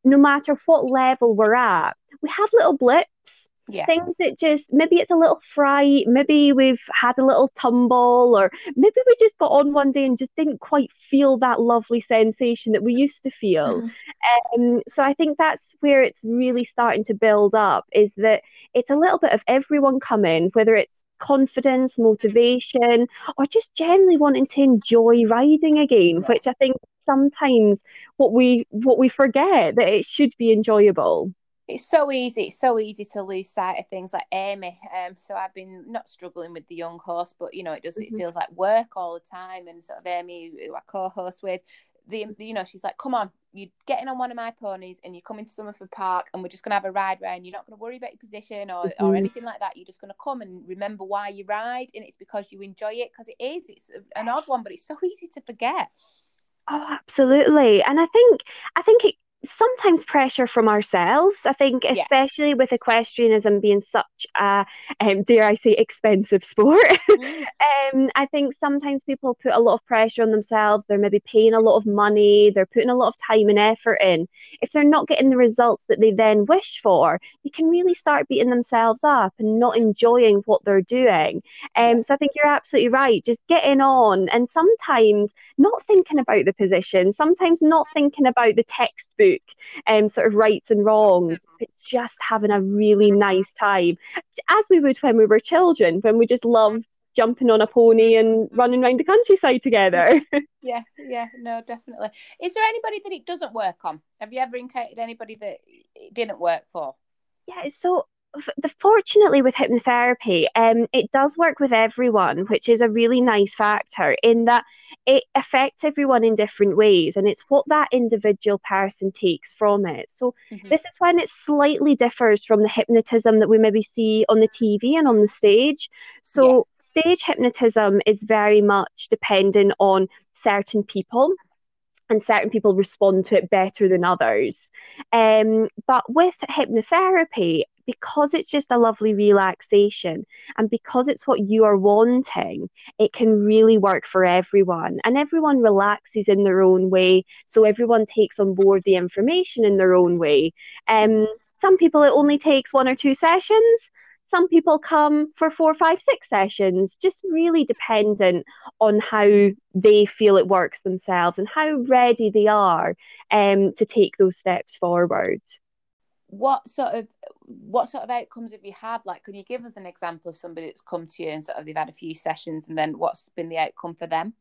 no matter what level we're at, we have little blips Yeah. things that just maybe it's a little fright, maybe we've had a little tumble, or maybe we just got on one day and just didn't quite feel that lovely sensation that we used to feel. Um, so I think that's where it's really starting to build up is that it's a little bit of everyone coming, whether it's confidence, motivation, or just generally wanting to enjoy riding again, Yeah. which I think sometimes what we what we forget that it should be enjoyable. It's so easy. It's so easy to lose sight of things like Amy. Um, so I've been not struggling with the young horse, but you know, it does. Mhm. It feels like work all the time. And sort of Amy, who I co-host with, the you know, she's like, "Come on, you're getting on one of my ponies, and you're coming to Somerford Park, and we're just gonna have a ride round. You're not gonna worry about your position or or Mhm. anything like that. You're just gonna come and remember why you ride, and it's because you enjoy it. Because it is. It's an odd one, but it's so easy to forget. Oh, absolutely. And I think I think it sometimes pressure from ourselves. I think Yes. especially with equestrianism being such a um, dare I say expensive sport. Mm. um, I think sometimes people put a lot of pressure on themselves. They're maybe paying a lot of money, they're putting a lot of time and effort in. If they're not getting the results that they then wish for, they can really start beating themselves up and not enjoying what they're doing. Um, so I think you're absolutely right. Just getting on and sometimes not thinking about the position, sometimes not thinking about the textbook um, sort of rights and wrongs, but just having a really nice time, as we would when we were children, when we just loved jumping on a pony and running around the countryside together. Yeah, yeah, no, definitely. Is there anybody that it doesn't work on? Have you ever encountered anybody that it didn't work for? Yeah, so f- the fortunately with hypnotherapy, um, it does work with everyone, which is a really nice factor in that it affects everyone in different ways, and it's what that individual person takes from it. So Mhm. this is when it slightly differs from the hypnotism that we maybe see on the TV and on the stage. So stage hypnotism is very much dependent on certain people and certain people respond to it better than others. Um, but with hypnotherapy, because it's just a lovely relaxation and because it's what you are wanting, it can really work for everyone. And everyone relaxes in their own way. So everyone takes on board the information in their own way. Um, some people, it only takes one or two sessions. Some people come for four, five, six sessions, just really dependent on how they feel it works themselves and how ready they are um, to take those steps forward. What sort of what sort of outcomes have you had? Like, can you give us an example of somebody that's come to you and sort of they've had a few sessions and then what's been the outcome for them?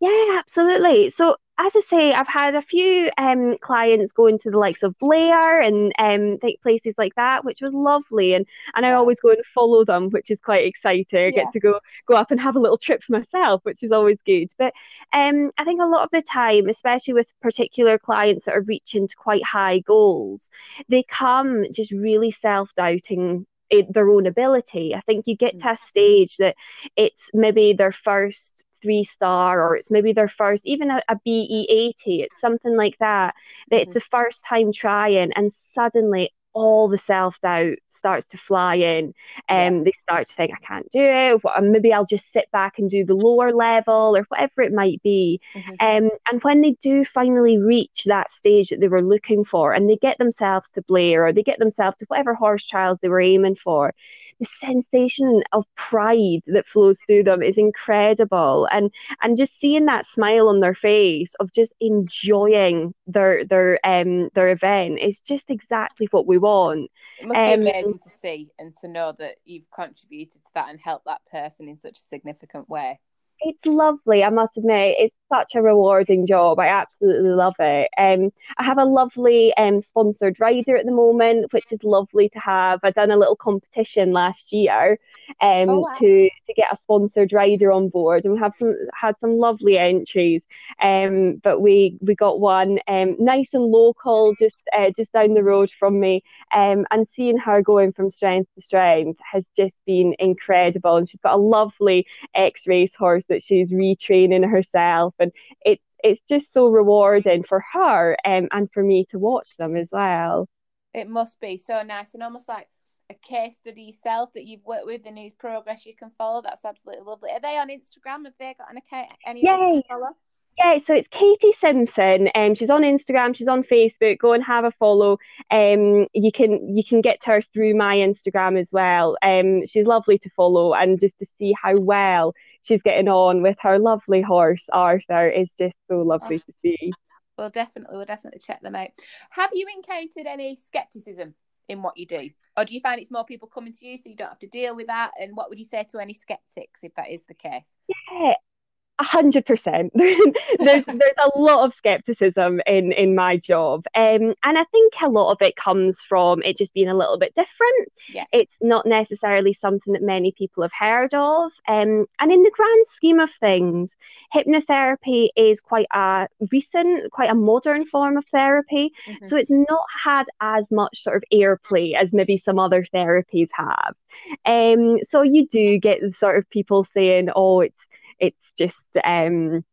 Yeah, absolutely. So, as I say, I've had a few um, clients going to the likes of Blair and um, think places like that, which was lovely. And and I always go and follow them, which is quite exciting. I Yeah. get to go go up and have a little trip for myself, which is always good. But um, I think a lot of the time, especially with particular clients that are reaching to quite high goals, they come just really self doubting their own ability. I think you get to a stage that it's maybe their first three star or it's maybe their first even a, a BE80 it's something like that that it's mm-hmm. the first time trying and suddenly all the self-doubt starts to fly in and Yeah. they start to think I can't do it or maybe I'll just sit back and do the lower level or whatever it might be Mhm. um, and when they do finally reach that stage that they were looking for and they get themselves to Blair or they get themselves to whatever horse trials they were aiming for, the sensation of pride that flows through them is incredible. And and just seeing that smile on their face of just enjoying their their um their event is just exactly what we want. It must Um, be amazing to see and to know that you've contributed to that and helped that person in such a significant way. It's lovely, I must admit. It's such a rewarding job. I absolutely love it. Um, I have a lovely um, sponsored rider at the moment, which is lovely to have. I done a little competition last year um, oh, wow. to to get a sponsored rider on board, and we have some had some lovely entries. Um, but we we got one um, nice and local, just uh, just down the road from me. Um, and seeing her going from strength to strength has just been incredible. And she's got a lovely ex racehorse that she's retraining herself, and it it's just so rewarding for her um, and for me to watch them as well. It must be so nice and almost like a case study yourself that you've worked with and whose progress you can follow. That's absolutely lovely. Are they on Instagram? Have they got an account? Any follow? Yeah, so it's Katie Simpson. Um, she's on Instagram, she's on Facebook. Go and have a follow. Um, you can you can get to her through my Instagram as well. Um, she's lovely to follow, and just to see how well she's getting on with her lovely horse Arthur is just so lovely oh. to see. We'll definitely we'll definitely check them out. Have you encountered any skepticism in what you do, or do you find it's more people coming to you so you don't have to deal with that? And what would you say to any skeptics if that is the case? Yeah, hundred percent. There's there's a lot of skepticism in in my job, um, and I think a lot of it comes from it just being a little bit different. Yeah. It's not necessarily something that many people have heard of, um, and in the grand scheme of things, hypnotherapy is quite a recent, quite a modern form of therapy. Mm-hmm. So it's not had as much sort of airplay as maybe some other therapies have. Um, so you do get sort of people saying, "Oh, it's." It's just um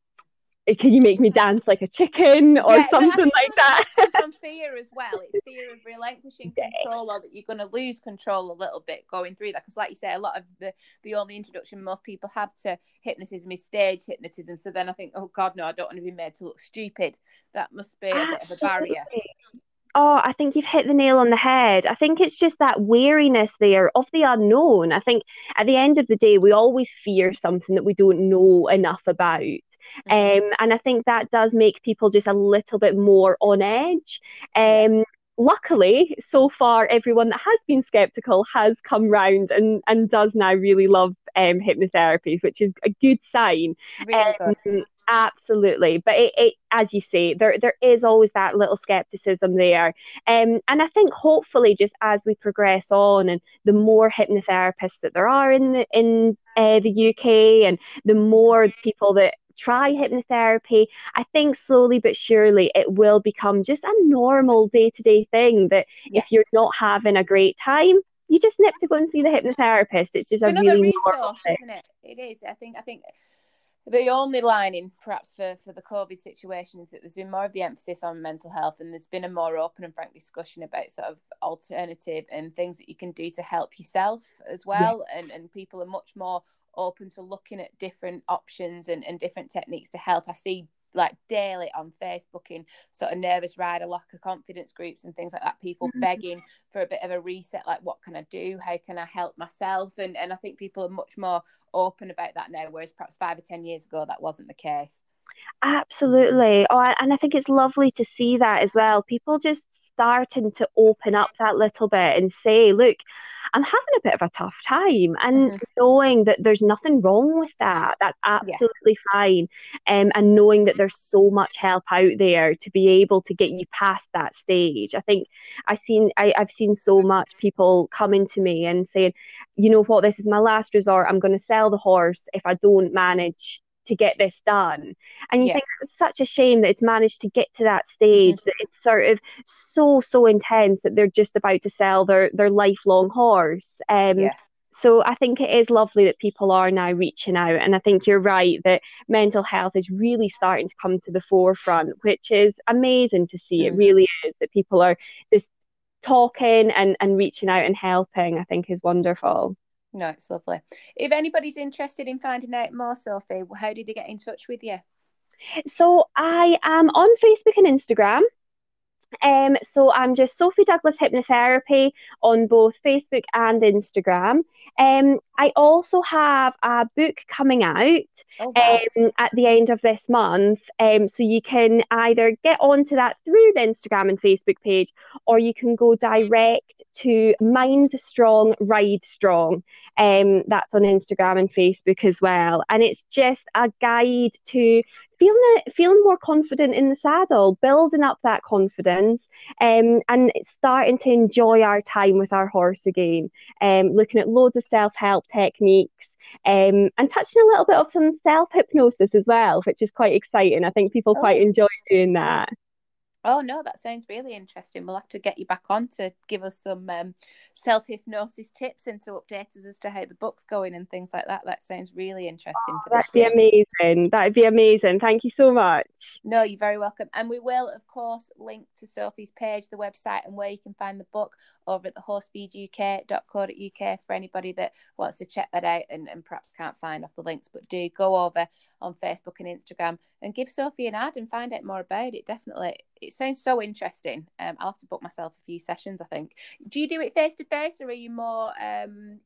can you make me dance like a chicken or yeah, something like that? Some fear as well. It's fear of relinquishing control or that you're going to lose control a little bit going through that. Because, like you say, a lot of the the only introduction most people have to hypnotism is stage hypnotism. So then I think, oh God, no, I don't want to be made to look stupid. That must be a Absolutely. bit of a barrier. Oh, I think you've hit the nail on the head. I think it's just that wariness there of the unknown. I think at the end of the day, we always fear something that we don't know enough about. Mm-hmm. Um, and I think that does make people just a little bit more on edge. Um, luckily, so far, everyone that has been skeptical has come round and, and does now really love um, hypnotherapy, which is a good sign. Really good. Absolutely, but it, it, as you say, there there is always that little skepticism there, um, and I think hopefully just as we progress on, and the more hypnotherapists that there are in the in uh, the UK, and the more people that try hypnotherapy, I think slowly but surely it will become just a normal day to day thing. That yeah. if you're not having a great time, you just nip to go and see the hypnotherapist. It's just it's a really resource, isn't it? It is. I think. I think the only lining perhaps for, for the COVID situation is that there's been more of the emphasis on mental health and there's been a more open and frank discussion about sort of alternative and things that you can do to help yourself as well. Yeah. And, and people are much more open to looking at different options and, and different techniques to help. I see like daily on Facebook in sort of nervous rider locker confidence groups and things like that. People mm-hmm. begging for a bit of a reset, like what can I do? How can I help myself? And and I think people are much more open about that now, whereas perhaps five or ten years ago that wasn't the case. Absolutely. Oh, and I think it's lovely to see that as well. People just starting to open up that little bit and say, look, I'm having a bit of a tough time. And mm-hmm. knowing that there's nothing wrong with that, that's absolutely yes. fine. Um, and knowing that there's so much help out there to be able to get you past that stage. I think I've seen I, I've seen so much people coming to me and saying, you know what, this is my last resort. I'm going to sell the horse if I don't manage to get this done. And you think it's such a shame that it's managed to get to that stage mm-hmm. that it's sort of so so intense that they're just about to sell their their lifelong horse. Um. So I think it is lovely that people are now reaching out, and I think you're right that mental health is really starting to come to the forefront, which is amazing to see. Mm-hmm. It really is that people are just talking and and reaching out and helping. I think is wonderful. No, it's lovely. If anybody's interested in finding out more, Sophie, how do they get in touch with you? So I am on Facebook and Instagram. Um, so I'm just Sophie Douglas Hypnotherapy on both Facebook and Instagram. Um, I also have a book coming out Oh, wow. um, at the end of this month. Um, so you can either get onto that through the Instagram and Facebook page, or you can go direct to Mind Strong, Ride Strong. Um, that's on Instagram and Facebook as well. And it's just a guide to feeling feeling more confident in the saddle, building up that confidence, um, and starting to enjoy our time with our horse again. Um, looking at loads of self help techniques. Um, and touching a little bit of some self hypnosis as well, which is quite exciting. I think people Oh. quite enjoy doing that. Oh no, that sounds really interesting. We'll have to get you back on to give us some um, self hypnosis tips and to update us as to how the book's going and things like that. That sounds really interesting for That'd be year. amazing. That'd be amazing. Thank you so much. No, you're very welcome. And we will, of course, link to Sophie's page, the website, and where you can find the book over at the horsefeeduk.co.uk for anybody that wants to check that out and, and perhaps can't find off the links. But do go over on Facebook and Instagram and give Sophie an ad and find out more about it. Definitely. It sounds so interesting. Um, I'll have to book myself a few sessions, I think. Do you do it face to face or are you more um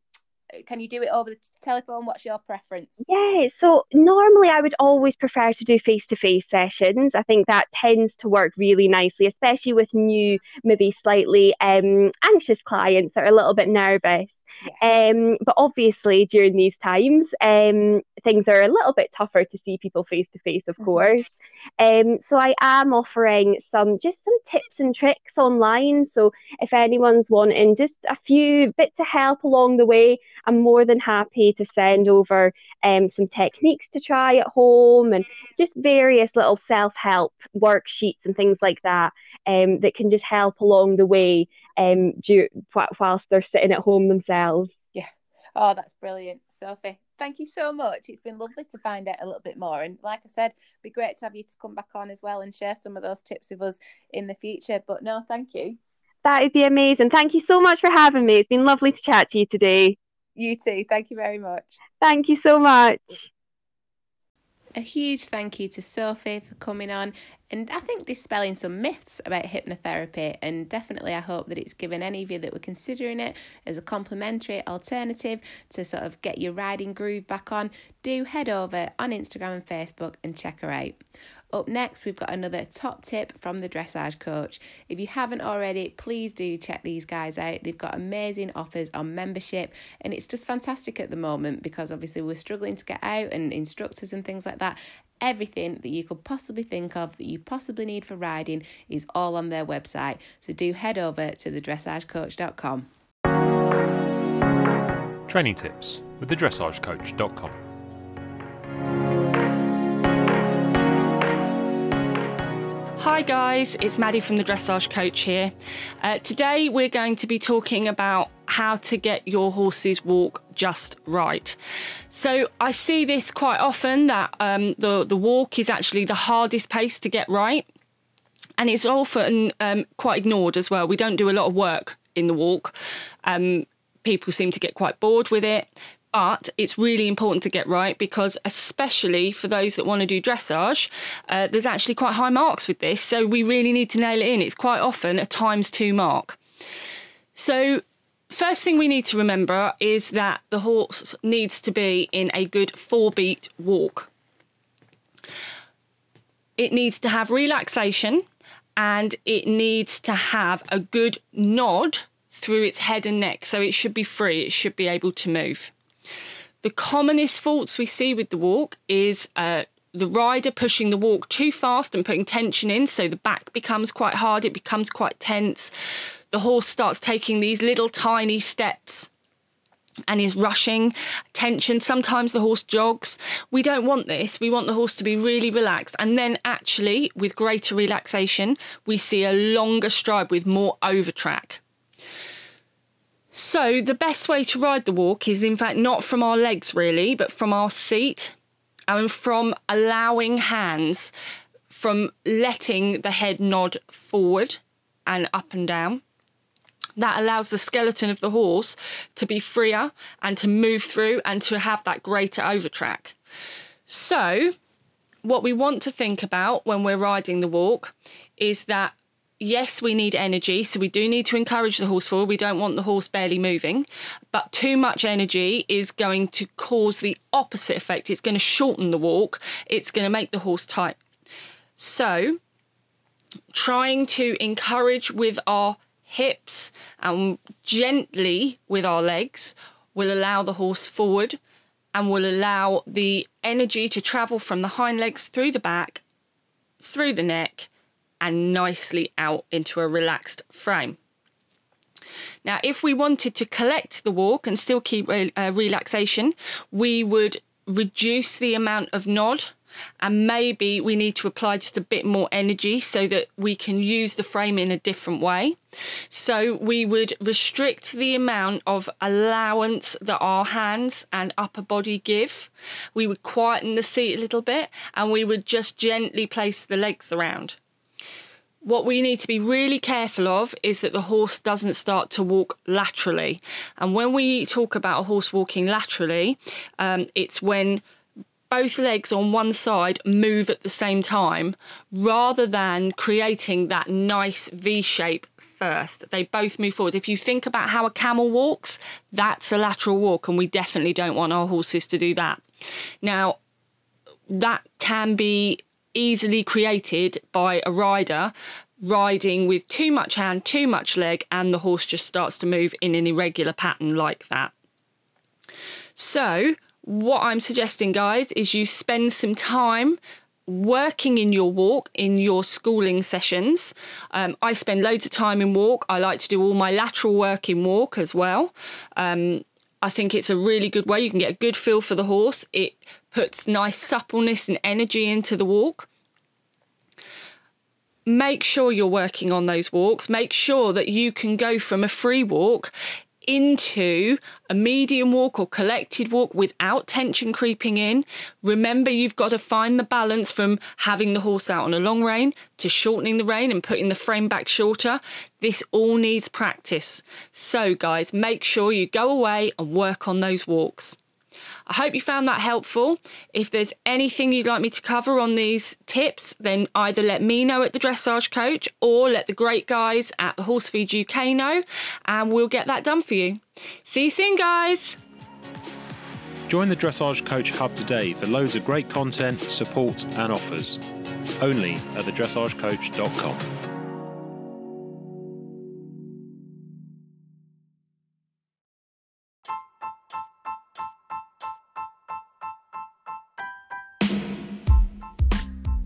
can you do it over the telephone? What's your preference? Yeah, so normally I would always prefer to do face to face sessions. I think that tends to work really nicely, especially with new, maybe slightly um, anxious clients that are a little bit nervous. Um, but obviously, during these times, um, things are a little bit tougher to see people face to face, of Mhm. course. Um, so I am offering some just some tips and tricks online. So if anyone's wanting just a few bits of help along the way, I'm more than happy to send over um, some techniques to try at home and just various little self help worksheets and things like that um, that can just help along the way um, du- wh- whilst they're sitting at home themselves. Yeah. Oh, that's brilliant, Sophie. Thank you so much. It's been lovely to find out a little bit more. And like I said, it'd be great to have you to come back on as well and share some of those tips with us in the future. But no, thank you. That would be amazing. Thank you so much for having me. It's been lovely to chat to you today. You too. Thank you very much. Thank you so much. A huge thank you to Sophie for coming on and I think dispelling some myths about hypnotherapy. And definitely, I hope that it's given any of you that were considering it as a complementary alternative to sort of get your riding groove back on. Do head over on Instagram and Facebook and check her out. Up next, we've got another top tip from the dressage coach. If you haven't already, please do check these guys out. They've got amazing offers on membership, and it's just fantastic at the moment because obviously we're struggling to get out and instructors and things like that. Everything that you could possibly think of that you possibly need for riding is all on their website. So do head over to thedressagecoach.com. Training tips with thedressagecoach.com. Hi guys, it's Maddie from the Dressage Coach here. Uh, today we're going to be talking about how to get your horse's walk just right. So I see this quite often that um, the the walk is actually the hardest pace to get right, and it's often um, quite ignored as well. We don't do a lot of work in the walk. Um, people seem to get quite bored with it. But it's really important to get right because, especially for those that want to do dressage, uh, there's actually quite high marks with this. So we really need to nail it in. It's quite often a times two mark. So, first thing we need to remember is that the horse needs to be in a good four beat walk. It needs to have relaxation and it needs to have a good nod through its head and neck. So it should be free, it should be able to move. The commonest faults we see with the walk is uh, the rider pushing the walk too fast and putting tension in, so the back becomes quite hard, it becomes quite tense. The horse starts taking these little tiny steps and is rushing tension. Sometimes the horse jogs. We don't want this. We want the horse to be really relaxed. And then, actually, with greater relaxation, we see a longer stride with more overtrack. So, the best way to ride the walk is, in fact, not from our legs really, but from our seat and from allowing hands, from letting the head nod forward and up and down. That allows the skeleton of the horse to be freer and to move through and to have that greater overtrack. So, what we want to think about when we're riding the walk is that yes, we need energy, so we do need to encourage the horse forward. We don't want the horse barely moving, but too much energy is going to cause the opposite effect. It's going to shorten the walk, it's going to make the horse tight. So, trying to encourage with our hips and gently with our legs will allow the horse forward and will allow the energy to travel from the hind legs through the back, through the neck, and nicely out into a relaxed frame. Now, if we wanted to collect the walk and still keep uh, relaxation, we would reduce the amount of nod and maybe we need to apply just a bit more energy so that we can use the frame in a different way. So we would restrict the amount of allowance that our hands and upper body give. We would quieten the seat a little bit and we would just gently place the legs around. What we need to be really careful of is that the horse doesn't start to walk laterally. And when we talk about a horse walking laterally, um, it's when both legs on one side move at the same time rather than creating that nice V shape first. They both move forward. If you think about how a camel walks, that's a lateral walk, and we definitely don't want our horses to do that. Now, that can be easily created by a rider riding with too much hand, too much leg, and the horse just starts to move in an irregular pattern like that. So, what I'm suggesting, guys, is you spend some time working in your walk in your schooling sessions. Um, I spend loads of time in walk. I like to do all my lateral work in walk as well. Um, I think it's a really good way. You can get a good feel for the horse. It puts nice suppleness and energy into the walk. Make sure you're working on those walks. Make sure that you can go from a free walk into a medium walk or collected walk without tension creeping in. Remember, you've got to find the balance from having the horse out on a long rein to shortening the rein and putting the frame back shorter. This all needs practice. So, guys, make sure you go away and work on those walks. I hope you found that helpful. If there's anything you'd like me to cover on these tips, then either let me know at the Dressage Coach or let the great guys at the Horse UK know, and we'll get that done for you. See you soon, guys. Join the Dressage Coach Hub today for loads of great content, support, and offers. Only at thedressagecoach.com.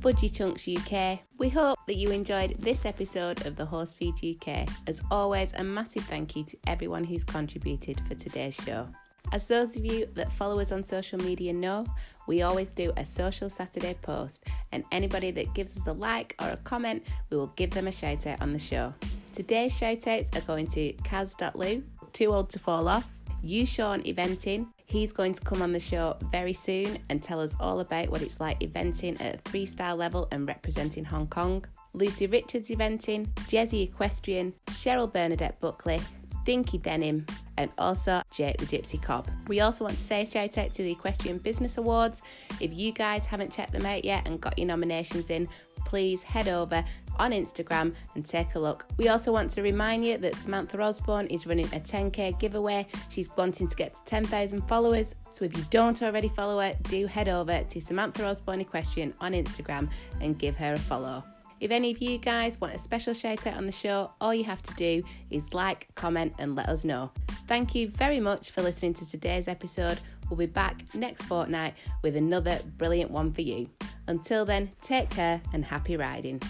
Fudgy Chunks UK. We hope that you enjoyed this episode of the Horse Feed UK. As always, a massive thank you to everyone who's contributed for today's show. As those of you that follow us on social media know, we always do a Social Saturday post, and anybody that gives us a like or a comment, we will give them a shout out on the show. Today's shout outs are going to Kaz.Lou, Too Old to Fall Off, You Sean Eventing, He's going to come on the show very soon and tell us all about what it's like eventing at a three star level and representing Hong Kong. Lucy Richards eventing, Jezzy Equestrian, Cheryl Bernadette Buckley, Dinky Denim, and also Jake the Gypsy Cob. We also want to say a shout out to the Equestrian Business Awards. If you guys haven't checked them out yet and got your nominations in, please head over on Instagram and take a look. We also want to remind you that Samantha Osborne is running a 10k giveaway. She's wanting to get to 10,000 followers. So if you don't already follow her, do head over to Samantha Osborne Equestrian on Instagram and give her a follow. If any of you guys want a special shout out on the show, all you have to do is like, comment, and let us know. Thank you very much for listening to today's episode. We'll be back next fortnight with another brilliant one for you. Until then, take care and happy riding.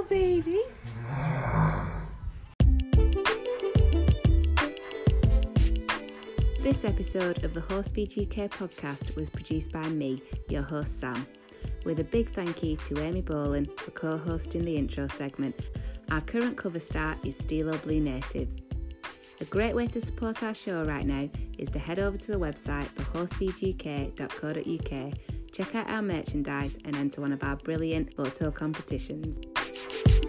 Hello, baby. This episode of the Feed UK podcast was produced by me, your host Sam, with a big thank you to Amy Boland for co hosting the intro segment. Our current cover star is Steelo Blue Native. A great way to support our show right now is to head over to the website thehorsefeeduk.co.uk, check out our merchandise, and enter one of our brilliant photo competitions you